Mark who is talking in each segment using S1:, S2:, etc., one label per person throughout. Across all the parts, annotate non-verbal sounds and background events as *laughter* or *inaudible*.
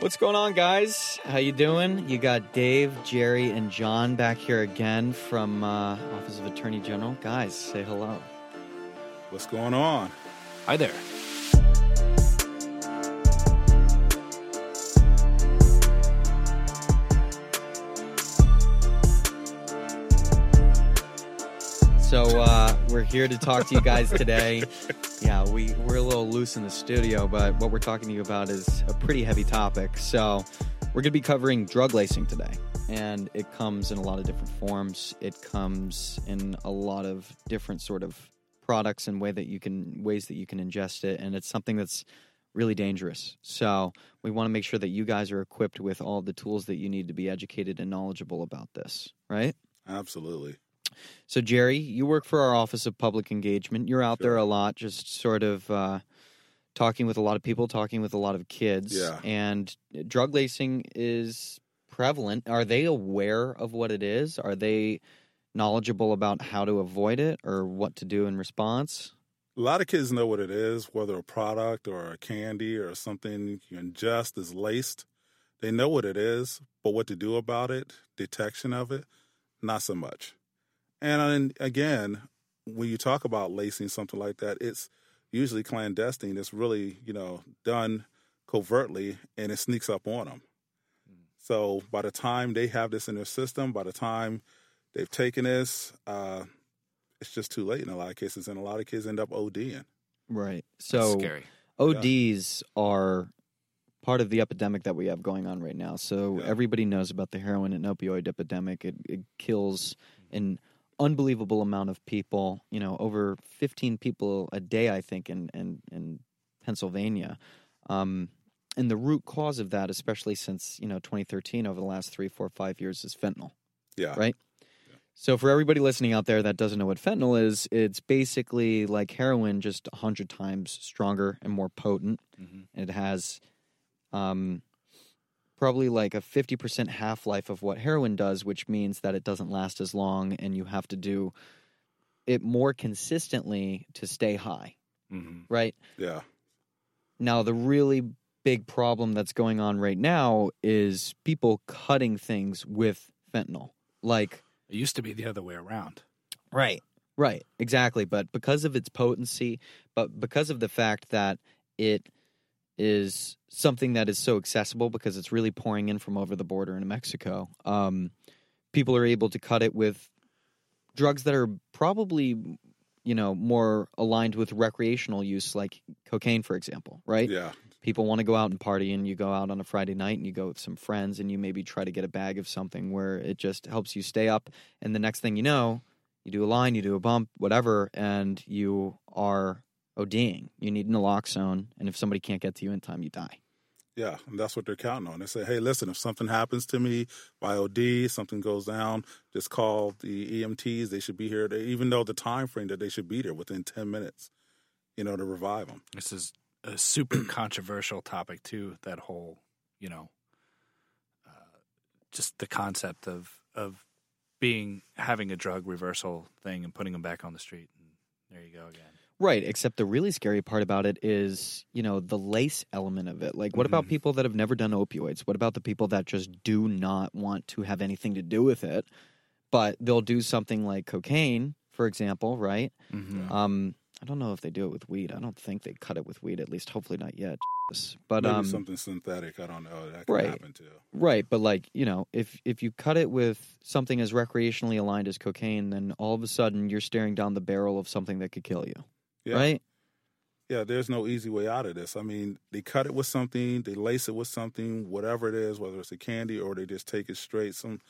S1: What's going on, guys? How you doing? You got Dave, Jerry, and Jon back here again from uh, Office of Attorney General. Guys, say hello.
S2: What's going on?
S3: Hi there.
S1: So uh, we're here to talk to you guys today. *laughs* Yeah, we we're a little loose in the studio, but what we're talking to you about is a pretty heavy topic. So we're going to be covering drug lacing today, and it comes in a lot of different forms. It comes in a lot of different sort of products and way that you can ways that you can ingest it, and it's something that's really dangerous. So we want to make sure that you guys are equipped with all the tools that you need to be educated and knowledgeable about this, right?
S2: Absolutely.
S1: So, Jerry, you work for our Office of Public Engagement. You're out there a lot, just sort of uh, talking with a lot of people, talking with a lot of kids.
S2: Yeah.
S1: And drug lacing is prevalent. Are they aware of what it is? Are they knowledgeable about how to avoid it or what to do in response?
S2: A lot of kids know what it is, whether a product or a candy or something you ingest is laced. They know what it is, but what to do about it, detection of it, not so much. And again, when you talk about lacing something like that, it's usually clandestine. It's really, you know, done covertly and it sneaks up on them. So by the time they have this in their system, by the time they've taken this, uh, it's just too late in a lot of cases, and a lot of kids end up ODing.
S1: Right. So,
S3: scary.
S1: ODs are part of the epidemic that we have going on right now. So
S2: Yeah.
S1: everybody knows about the heroin and opioid epidemic. It, it kills an unbelievable amount of people. You know, over 15 people a day, I think, in in, in Pennsylvania. Um, and the root cause of that, especially since you know 2013, over the last three, four, five years, is fentanyl.
S2: Yeah.
S1: Right. So for everybody listening out there that doesn't know what fentanyl is, it's basically like heroin, just hundred times stronger and more potent.
S3: Mhm.
S1: And it has um, probably like a fifty percent half life of what heroin does, which means that it doesn't last as long, and you have to do it more consistently to stay high.
S3: hmm
S1: Right
S2: Yeah.
S1: now, the really big problem that's going on right now is people cutting things with fentanyl, like.
S3: It used to be the other way around.
S1: Right. Right. Exactly. But because of its potency, but because of the fact that it is something that is so accessible because it's really pouring in from over the border in Mexico, um, people are able to cut it with drugs that are probably, you know, more aligned with recreational use, like cocaine, for example. Right
S2: Yeah.
S1: people want to go out and party and you go out on a Friday night and you go with some friends and you maybe try to get a bag of something where it just helps you stay up and the next thing you know you do a line you do a bump whatever and you are ODing you need naloxone and if somebody can't get to you in time you die
S2: Yeah, and that's what they're counting on. They say, "Hey, listen, if something happens to me by OD, something goes down, just call the EMTs. They should be here. They, even though the time frame that they should be there within ten minutes, you know, to revive them."
S3: This is a super *clears throat* controversial topic too. That whole, you know, uh, just the concept of of being having a drug reversal thing and putting them back on the street. And there you go again.
S1: Right, except the really scary part about it is, you know, the lace element of it. Like, what about
S3: Mhm.
S1: people that have never done opioids? What about the people that just do not want to have anything to do with it, but they'll do something like cocaine, for example, right?
S3: Mm-hmm.
S1: Um, I don't know if they do it with weed. I don't think they cut it with weed, at least hopefully not yet. But
S2: Maybe
S1: um,
S2: something synthetic. I don't know. That could
S1: right.
S2: happen too.
S1: Right, but like you know, if if you cut it with something as recreationally aligned as cocaine, then all of a sudden you're staring down the barrel of something that could kill you.
S2: Yeah.
S1: Right?
S2: Yeah, there's no easy way out of this. I mean, they cut it with something, they lace it with something, whatever it is, whether it's a candy or they just take it straight, some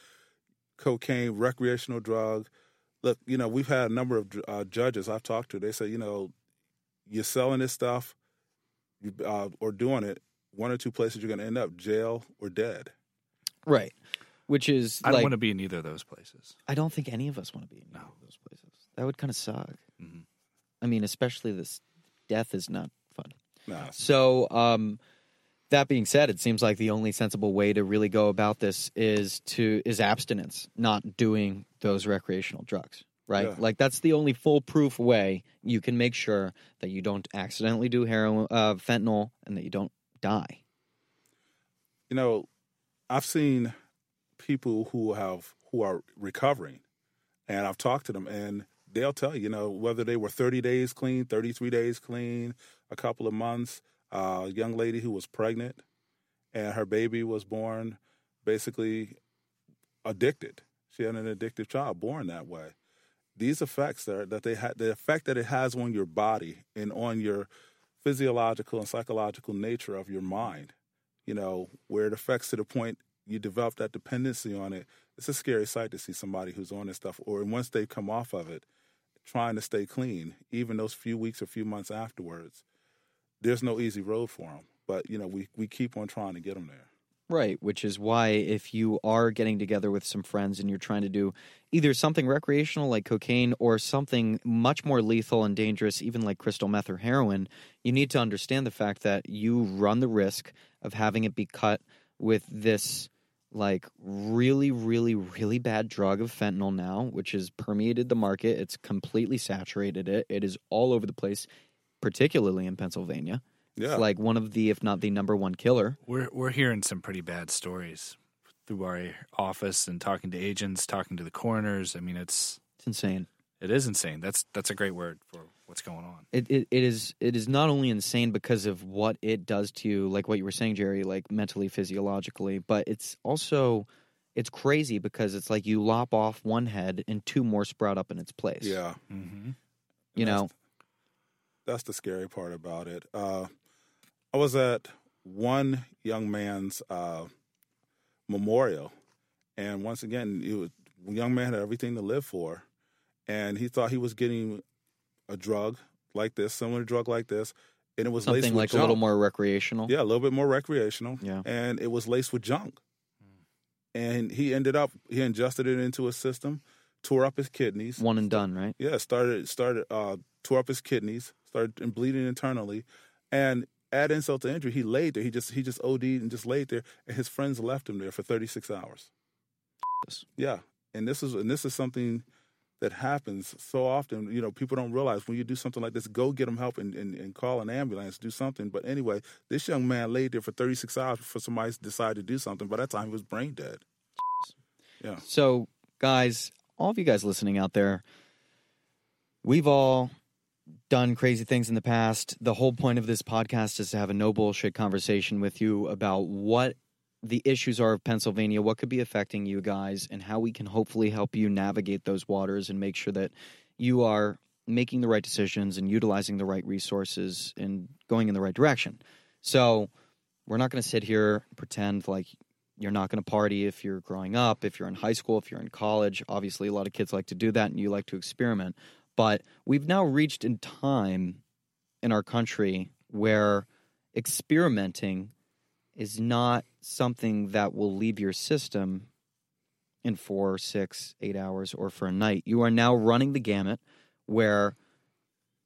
S2: cocaine, recreational drug. Look, you know, we've had a number of uh, judges I've talked to. They say, you know, you're selling this stuff you, uh, or doing it, one or two places you're going to end up jail or dead.
S1: Right. Which is
S3: I don't want to be in either of those places.
S1: I don't think any of us want to be in
S3: No.
S1: of those places. That would kind of suck.
S3: Mhm.
S1: I mean, especially this death is not fun.
S2: Nah,
S1: So, um, that being said, it seems like the only sensible way to really go about this is to is abstinence, not doing those recreational drugs. Right,
S2: Yeah.
S1: like that's the only foolproof way you can make sure that you don't accidentally do heroin, uh, fentanyl, and that you don't die.
S2: you know, I've seen people who have who are recovering, and I've talked to them, and they'll tell you, you know, whether they were 30 days clean, 33 days clean, a couple of months. Uh, a young lady who was pregnant, and her baby was born basically addicted. She had an addictive child born that way. These effects that, that they had, the effect that it has on your body and on your physiological and psychological nature of your mind, you know, where it affects to the point you develop that dependency on it. It's a scary sight to see somebody who's on this stuff, or once they come off of it, trying to stay clean, even those few weeks or few months afterwards. There's no easy road for them, but you know, we we keep on trying to get them there.
S1: Right, which is why if you are getting together with some friends and you're trying to do either something recreational like cocaine or something much more lethal and dangerous, even like crystal meth or heroin, you need to understand the fact that you run the risk of having it be cut with this like really, really, really bad drug of fentanyl now, which has permeated the market. It's completely saturated it. It is all over the place, particularly in Pennsylvania.
S2: Yeah,
S1: It's like one of the, if not the number one killer.
S3: We're we're hearing some pretty bad stories through our office and talking to agents, talking to the coroners. I mean, it's
S1: It's insane.
S3: It is insane. That's that's a great word for what's going on.
S1: It, it it is it is not only insane because of what it does to you, like what you were saying, Jerry, like mentally, physiologically, but it's also it's crazy because it's like you lop off one head and two more sprout up in its place.
S2: yeah.
S3: Mm-hmm.
S1: you
S2: And
S1: know.
S2: that's, that's the scary part about it. Uh, I was at one young man's uh, memorial, and once again, it was, a young man had everything to live for, and he thought he was getting a drug like this, similar drug like this, and it was laced
S1: Something
S2: with
S1: like a little more recreational.
S2: Yeah, a little bit more recreational.
S1: Yeah.
S2: And it was laced with junk. And he ended up he ingested it into his system, tore up his kidneys.
S1: One and done, right?
S2: Yeah, started started uh tore up his kidneys, started bleeding internally. And add insult to injury, he laid there. He just he just OD'd and just laid there and his friends left him there for thirty six hours. Yeah. And this is and this is something that happens so often. You know, people don't realize when you do something like this, go get them help and, and, and call an ambulance, do something. But anyway, this young man laid there for 36 hours before somebody decided to do something. By that time, he was brain dead. Yeah.
S1: So, guys, all of you guys listening out there, we've all done crazy things in the past. The whole point of this podcast is to have a no bullshit conversation with you about what the issues are of Pennsylvania, what could be affecting you guys, and how we can hopefully help you navigate those waters and make sure that you are making the right decisions and utilizing the right resources and going in the right direction. So, we're not going to sit here and pretend like you're not going to party if you're growing up, if you're in high school, if you're in college. Obviously, a lot of kids like to do that and you like to experiment. But we've now reached in time in our country where experimenting is not something that will leave your system in four, six, eight hours or for a night. You are now running the gamut where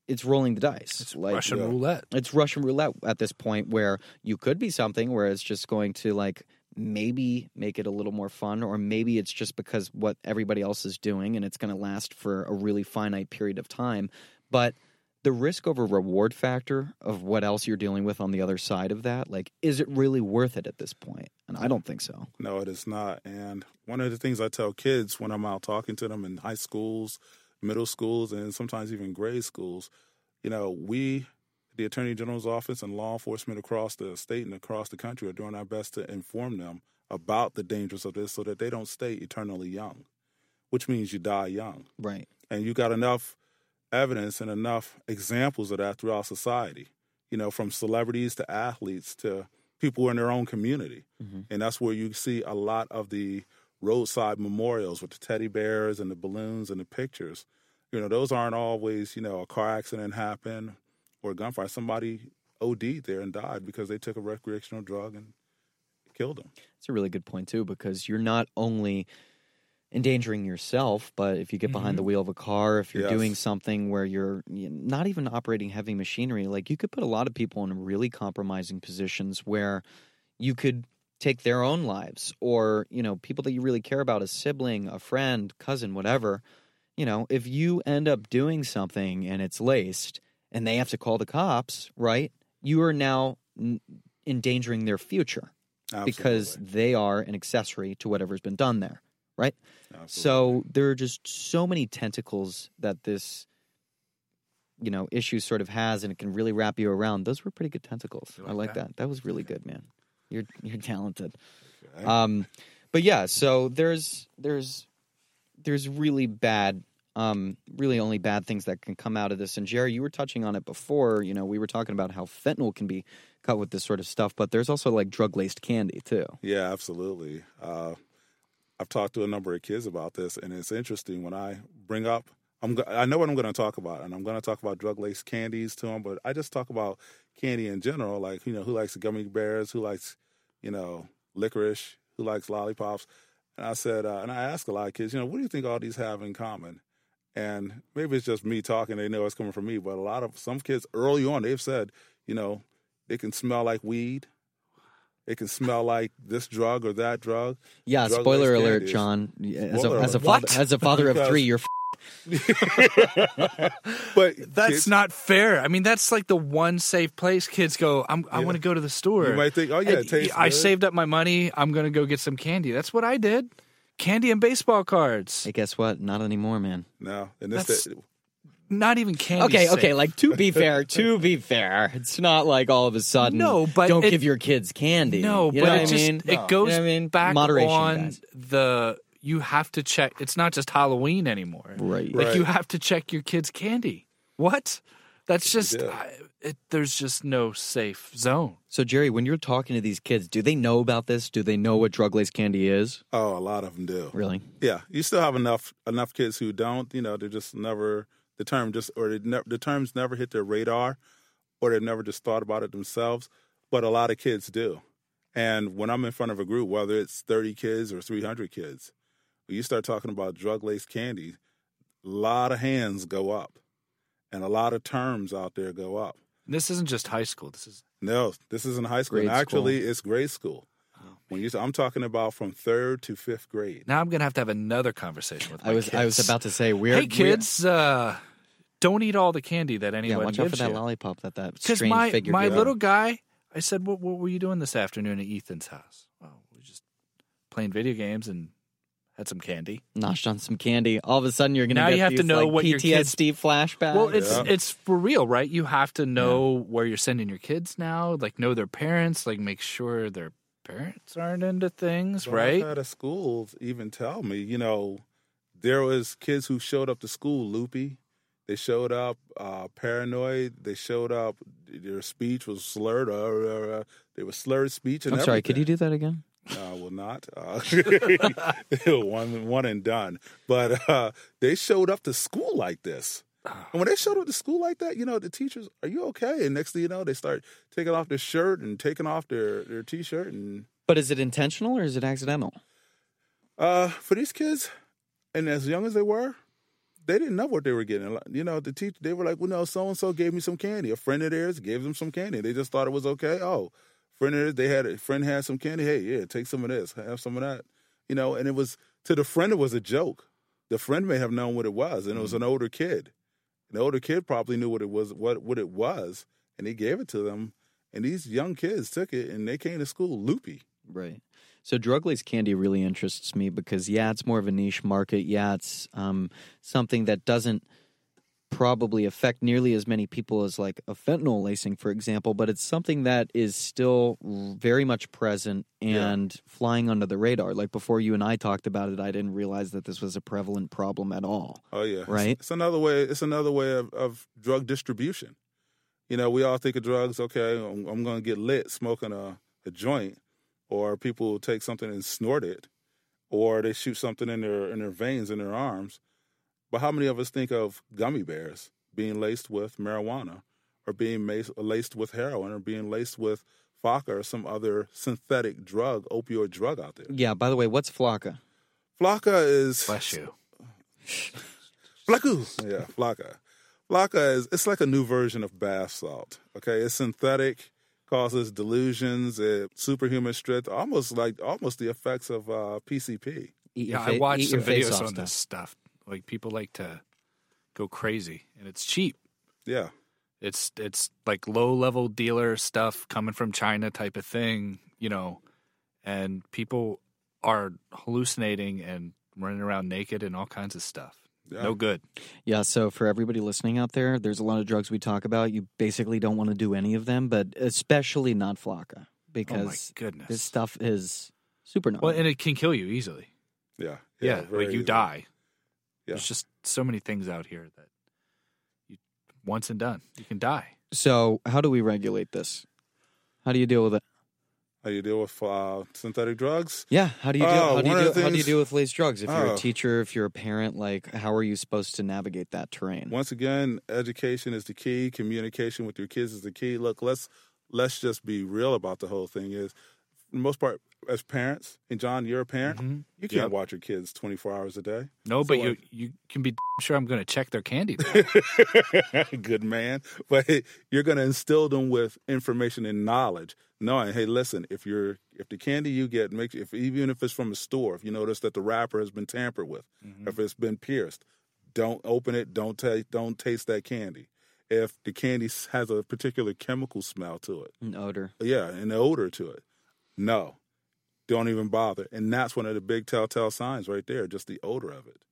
S1: it's rolling the dice.
S3: It's
S1: Like,
S3: Russian
S2: yeah.
S3: roulette.
S1: it's Russian roulette at this point where you could be something where it's just going to like maybe make it a little more fun, or maybe it's just because what everybody else is doing and it's going to last for a really finite period of time. But the risk over reward factor of what else you're dealing with on the other side of that, like, is it really worth it at this point? And I don't think so.
S2: No, it is not. And one of the things I tell kids when I'm out talking to them in high schools, middle schools, and sometimes even grade schools, you know, we, the Attorney General's office and law enforcement across the state and across the country, are doing our best to inform them about the dangers of this so that they don't stay eternally young, which means you die young.
S1: Right.
S2: And you got enough evidence and enough examples of that throughout society, you know, from celebrities to athletes to people in their own community.
S1: Mhm.
S2: And that's where you see a lot of the roadside memorials with the teddy bears and the balloons and the pictures. You know, those aren't always, you know, a car accident happened or a gunfire. Somebody OD'd there and died because they took a recreational drug and killed them.
S1: It's a really good point too, because you're not only endangering yourself, but if you get behind the mm-hmm. wheel of a car, if you're
S2: Yes.
S1: doing something where you're not even operating heavy machinery, like you could put a lot of people in really compromising positions where you could take their own lives or, you know, people that you really care about, a sibling, a friend, cousin, whatever. You know, if you end up doing something and it's laced and they have to call the cops, right? You are now n- endangering their future. because they are an accessory to whatever's been done there, right?
S2: Absolutely.
S1: So there are just so many tentacles that this you know issue sort of has and it can really wrap you around. Those were pretty good tentacles.
S3: You
S1: I
S3: like
S1: like
S3: that?
S1: that. That was really good, man. You're you're talented.
S2: Okay.
S1: Um but yeah, so there's there's there's really bad um really only bad things that can come out of this and Jerry you were touching on it before you know we were talking about how fentanyl can be cut with this sort of stuff but there's also like drug laced candy too
S2: Yeah, absolutely. Uh, I've talked to a number of kids about this, and it's interesting when I bring up. I'm. I know what I'm going to talk about, and I'm going to talk about drug laced candies to them. But I just talk about candy in general, like you know, who likes gummy bears, who likes, you know, licorice, who likes lollipops. And I said, uh, and I ask a lot of kids, you know, what do you think all these have in common? And maybe it's just me talking; they know it's coming from me. But a lot of some kids early on, they've said, you know, they can smell like weed. It can smell like this drug or that drug.
S1: yeah
S2: Drug
S1: spoiler
S2: laced
S1: alert. Jon as a,
S2: Spoiler
S1: as a
S2: alert.
S1: father as a father of 3 you're *laughs*
S2: but
S3: That's
S2: kids,
S3: not fair. I mean, that's like the one safe place kids go. I'm, I
S2: Yeah.
S3: want to go to the store.
S2: You might think, oh yeah,
S3: And
S2: it tastes
S3: I
S2: good.
S3: saved up my money. I'm going to go get some candy. That's what I did. Candy and baseball cards.
S1: Hey, guess what? Not anymore, man.
S2: No, and this
S3: That's- Not even candy.
S1: Okay, okay. Like to be *laughs* fair, to be fair, it's not like all of a sudden.
S3: No, but
S1: don't
S3: it-
S1: give your kids candy.
S3: No,
S1: you
S3: but
S1: know
S3: it
S1: what
S3: just
S1: I mean?
S3: it
S2: No.
S3: goes
S1: You know what I mean?
S3: back
S1: Moderation,
S3: on
S1: guys.
S3: the you have to check. It's not just Halloween anymore.
S1: Right.
S3: Like
S2: Right.
S3: you have to check your kids' candy. What? That's just
S2: Yeah.
S3: I, it, there's just no safe zone.
S1: So Jerry, when you're talking to these kids, do they know about this? Do they know what drug laced candy is?
S2: Oh, a lot of them do.
S1: Really?
S2: Yeah, you still have enough enough kids who don't. You know, they just never the term just or ne- the terms never hit their radar, or they've never just thought about it themselves. But a lot of kids do. And when I'm in front of a group, whether it's 30 kids or 300 kids, when you start talking about drug laced candy, a lot of hands go up, and a lot of terms out there go up.
S3: This isn't just high school. This is
S2: No, this isn't high school. Actually, it's grade school. When you, I'm talking about from third to fifth grade.
S3: now I'm gonna have to have another conversation with my
S1: I was I was about to say we're
S3: Hey kids, uh, don't eat all the candy that anyone.
S1: Yeah,
S3: anyone
S1: watch out for
S3: gives
S1: that
S3: you.
S1: lollipop that that
S3: Because
S1: strange
S3: my
S1: figure.
S3: my
S1: gives.
S3: little guy, I said, what, "What were you doing this afternoon at Ethan's house?" Oh, we were just playing video games and had some candy.
S1: noshed on some candy. All of a sudden, you're gonna
S3: Now
S1: get
S3: you have to know
S1: like,
S3: what your kids-
S1: PTSD flashbacks.
S3: Well, it's
S2: Yeah.
S3: it's for real, right? You have to know where you're sending your kids now, like know their parents, like make sure their parents aren't into things,
S2: Well,
S3: right?
S2: I've had a school even tell me, you know, there was kids who showed up to school loopy. They showed up uh, paranoid. They showed up. Their speech was slurred. Uh, uh, uh, they were slurred speech. And
S1: I'm sorry. Could you do that again?
S2: No, I will not. Uh, *laughs* one, one and done. But uh, they showed up to school like this. And when they showed up to school like that, you know, the teachers, are you okay? And next thing you know, they start taking off their shirt and taking off their, their t-shirt and
S1: But is it intentional or is it accidental?
S2: Uh, for these kids, and as young as they were, they didn't know what they were getting. You know, the teacher, they were like, well, no, so and so gave me some candy. A friend of theirs gave them some candy. They just thought it was okay. Oh, friend of theirs, they had a friend had some candy. Hey, yeah, take some of this, have some of that. You know, and it was to the friend, it was a joke. The friend may have known what it was, and it was an older kid. An older kid probably knew what it was, what what it was, and he gave it to them. And these young kids took it, and they came to school loopy.
S1: Right. So drug laced candy really interests me because yeah, it's more of a niche market. Yeah, it's um, something that doesn't probably affect nearly as many people as like a fentanyl lacing, for example. But it's something that is still very much present
S2: Yeah.
S1: and flying under the radar. Like before you and I talked about it, I didn't realize that this was a prevalent problem at all.
S2: Oh yeah,
S1: Right.
S2: It's, it's another way. It's another way of, of drug distribution. You know, we all think of drugs. Okay, I'm, I'm going to get lit smoking a, a joint, or people take something and snort it, or they shoot something in their in their veins in their arms. But how many of us think of gummy bears being laced with marijuana, or being mace, laced with heroin, or being laced with Flakka or some other synthetic drug, opioid drug out there?
S1: Yeah. By the way, what's Flakka?
S2: Flakka is
S3: Bless you. *laughs*
S2: Flakka. Yeah, Flakka. Flakka is it's like a new version of bath salt. Okay, it's synthetic, causes delusions, it superhuman strength, almost like almost the effects of uh, PCP.
S1: Eat
S3: Yeah,
S1: your
S3: I watched some
S1: your
S3: videos on
S1: stuff.
S3: this stuff. Like people like to go crazy, and it's cheap.
S2: Yeah,
S3: It's it's like low level dealer stuff coming from China type of thing, you know. and people are hallucinating and running around naked and all kinds of stuff.
S2: Yeah.
S3: No good.
S1: Yeah, so for everybody listening out there, there's a lot of drugs we talk about. You basically don't want to do any of them, but especially not Flakka
S3: Oh my
S1: because
S3: goodness.
S1: this stuff is super gnarly.
S3: well, and it can kill you easily.
S2: Yeah.
S3: Yeah,
S2: very
S3: like you
S2: easy.
S3: die.
S2: Yeah.
S3: There's just so many things out here that you once and done. You can die.
S1: so, how do we regulate this? How do you deal with it?
S2: How do you deal with uh, synthetic drugs?
S1: Yeah, how do you deal?
S2: Oh,
S1: how do you deal?
S2: of the
S1: How do you deal with laced drugs? If you're a
S2: Oh.
S1: teacher, if you're a parent, like how are you supposed to navigate that terrain?
S2: Once again, education is the key. Communication with your kids is the key. Look, let's let's just be real about the whole thing. Is for the most part, as parents, and Jon, you're a parent.
S3: Mhm.
S2: You can't
S3: Yep.
S2: watch your kids 24 hours a day.
S3: No, but
S2: So,
S3: you
S2: like-
S3: you can be sure I'm going to check their candy. *laughs*
S2: Good man. But you're going to instill them with information and knowledge, knowing, hey, listen, if you're if the candy you get, make if even if it's from a store, if you notice that the wrapper has been tampered with, if it's been pierced, don't open it. Don't taste. Don't taste that candy. If the candy has a particular chemical smell to it,
S1: An odor.
S2: yeah, an odor to it, no, don't even bother. And that's one of the big telltale signs right there, just the odor of it.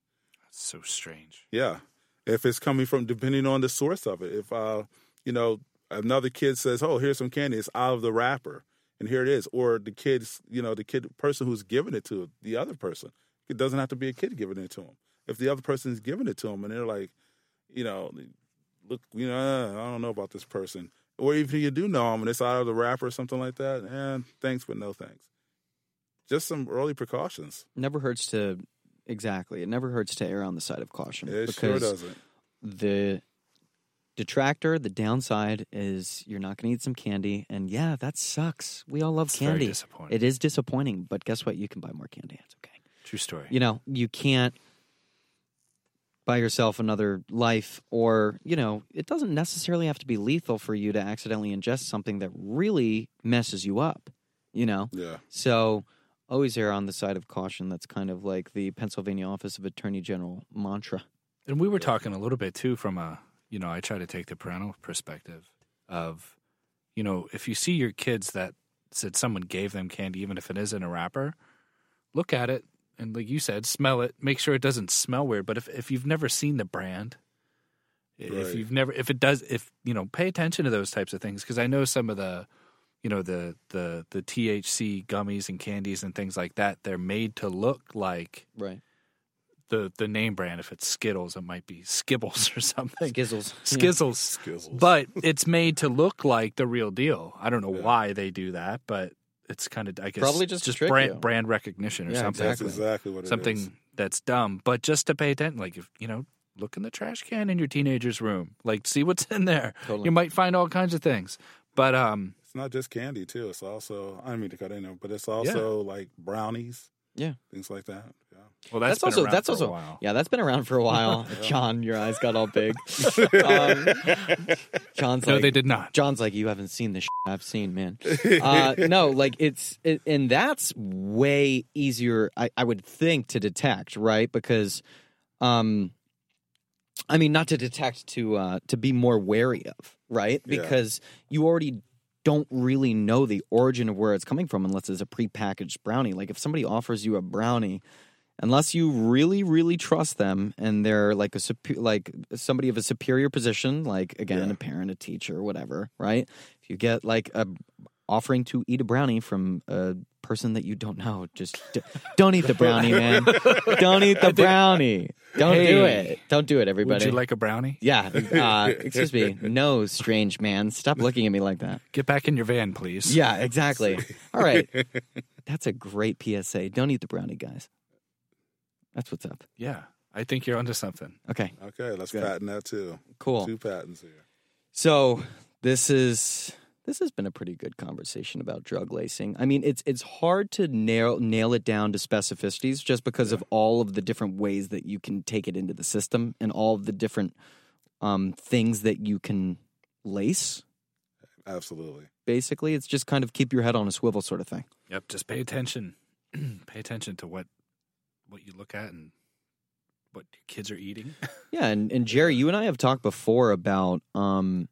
S3: That's so strange.
S2: Yeah. If it's coming from depending on the source of it. If uh, you know, another kid says, "Oh, here's some candy. It's out of the wrapper." And here it is. Or the kid's, you know, the kid person who's giving it to the other person. It doesn't have to be a kid giving it to him. If the other person is giving it to him and they're like, you know, look, you know, uh, I don't know about this person. Or even if you do know him and it's out of the wrapper or something like that, eh, thanks but no thanks. Just some early precautions.
S1: Never hurts to exactly. It never hurts to err on the side of caution
S2: It
S1: because
S2: sure doesn't.
S1: the detractor, the downside is you're not going to eat some candy, and yeah, that sucks. We all love
S3: It's very
S1: candy.
S3: disappointing.
S1: It is disappointing, but guess what? You can buy more candy. It's okay.
S3: True story.
S1: You know, you can't buy yourself another life, or you know, it doesn't necessarily have to be lethal for you to accidentally ingest something that really messes you up. You know,
S2: Yeah.
S1: so always err on the side of caution. That's kind of like the Pennsylvania Office of Attorney General mantra.
S3: And we were talking a little bit too from a, you know, I try to take the parental perspective of, you know, if you see your kids that said someone gave them candy, even if it is in a wrapper, look at it and, like you said, smell it. Make sure it doesn't smell weird. But if if you've never seen the brand, if you've never, if it does, if you know, pay attention to those types of things because I know some of the, you know, the the the THC gummies and candies and things like that. They're made to look like
S1: Right.
S3: the the name brand. If it's Skittles, it might be Skibbles or something.
S1: Skizzles. *laughs*
S3: Skizzles.
S2: Skizzles.
S3: But it's made to look like the real deal. I don't know
S2: Yeah.
S3: why they do that, but it's kind of I guess
S1: Probably just
S3: just brand
S1: you.
S3: brand recognition or
S1: Yeah,
S3: something.
S2: That's
S1: Exactly.
S2: exactly what it is.
S3: Something that's dumb, but just to pay attention. Like if you know, look in the trash can in your teenager's room. Like see what's in there.
S1: Totally.
S3: You might find all kinds of things. But um,
S2: It's not just candy too. It's also I don't mean to cut in there, but it's also like brownies.
S1: Yeah.
S2: Things like that. Yeah.
S3: well, that's,
S1: That's
S3: been
S1: also
S3: around
S1: that's
S3: for
S1: also
S3: a while.
S1: yeah that's been around for a while. *laughs*
S2: Yeah.
S1: Jon, your eyes got all big. *laughs* um, Jon's
S3: No,
S1: like
S3: they did not.
S1: Jon's like you haven't seen the shit I've seen, man. *laughs* Uh, no, like it's it, and that's way easier. I, I would think to detect, right? Because, um, I mean, not to detect to uh, to be more wary of, right?
S2: Yeah.
S1: Because you already don't really know the origin of where it's coming from unless it's a prepackaged brownie. Like if somebody offers you a brownie, unless you really really trust them and they're like a like somebody of a superior position, like again
S2: Yeah.
S1: a parent, a teacher, whatever, right? If you get like a offering to eat a brownie from a person that you don't know, just d- don't eat the brownie, man. Don't eat the brownie. Don't do it. Don't do it, everybody.
S3: Would you like a brownie?
S1: yeah. Uh, excuse me. No, strange man. Stop looking at me like that.
S3: Get back in your van, please.
S1: Yeah, exactly. All right. That's a great PSA. Don't eat the brownie, guys. That's what's up.
S3: Yeah. I think you're onto something.
S1: Okay,
S2: Okay, let's
S1: Good.
S2: patent that too.
S1: cool.
S2: Two patents here.
S1: So this is this has been a pretty good conversation about drug lacing. I mean, it's it's hard to nail nail it down to specificities just because of all of the different ways that you can take it into the system and all of the different um, things that you can lace.
S2: Absolutely.
S1: Basically, it's just kind of keep your head on a swivel sort of thing.
S3: Yep. Just pay attention. *clears throat* pay attention to what what you look at and what your kids are eating. *laughs*
S1: Yeah, and, and Jerry, you and I have talked before about um,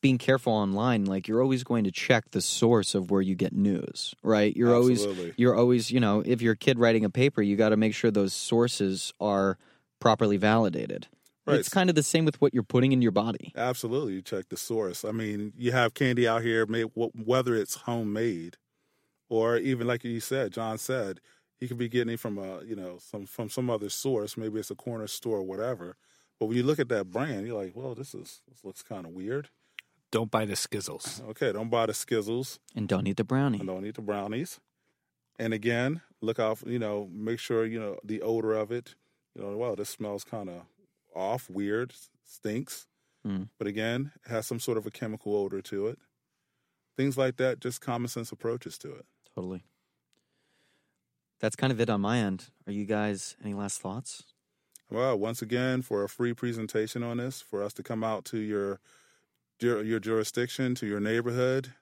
S1: being careful online, like you're always going to check the source of where you get news, right? You're always you're always, you know, if you're a kid writing a paper, you got to make sure those sources are properly validated.
S2: Right.
S1: It's kind of the same with what you're putting in your body.
S2: Absolutely, you check the source. I mean, you have candy out here, made, wh- whether it's homemade or even like you said, Jon said, you could be getting it from a you know some from some other source. Maybe it's a corner store or whatever. But when you look at that brand, you're like, well, this is this looks kind of weird.
S3: Don't buy the Skizzles.
S2: Okay, don't buy the Skizzles.
S1: And don't eat the brownie.
S2: I don't eat the brownies. And again, look out. You know, make sure you know the odor of it. You know, well, this smells kind of off, weird, stinks.
S1: Mm.
S2: But again, it has some sort of a chemical odor to it. Things like that, just common sense approaches to it.
S1: Totally. That's kind of it on my end. Are you guys any last thoughts?
S2: Well, once again, for a free presentation on this, for us to come out to your your, your jurisdiction, to your neighborhood,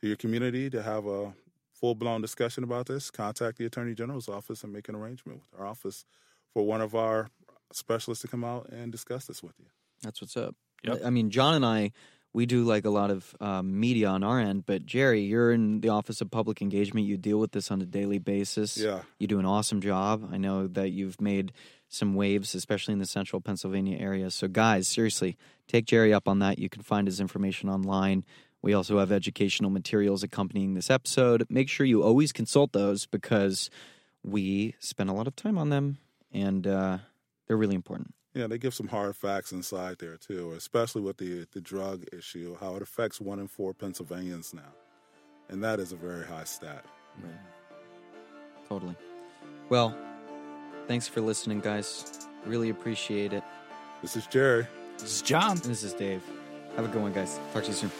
S2: to your community, to have a full blown discussion about this, contact the Attorney General's office and make an arrangement with our office for one of our specialists to come out and discuss this with you.
S1: That's what's up.
S3: Yep.
S1: I mean, Jon and I, we do like a lot of um, media on our end, but Jerry, you're in the Office of Public Engagement. You deal with this on a daily basis.
S2: Yeah.
S1: You do an awesome job. I know that you've made some waves, especially in the central Pennsylvania area. So, guys, seriously, take Jerry up on that. You can find his information online. We also have educational materials accompanying this episode. Make sure you always consult those because we spend a lot of time on them and uh, they're really important.
S2: Yeah, they give some hard facts inside there too, especially with the the drug issue, how it affects one in four Pennsylvanians now, and that is a very high stat.
S1: Totally. Well, thanks for listening, guys. Really appreciate it.
S2: This is Jerry.
S3: This is Jon.
S1: And this is Dave. Have a good one, guys. Talk to you soon.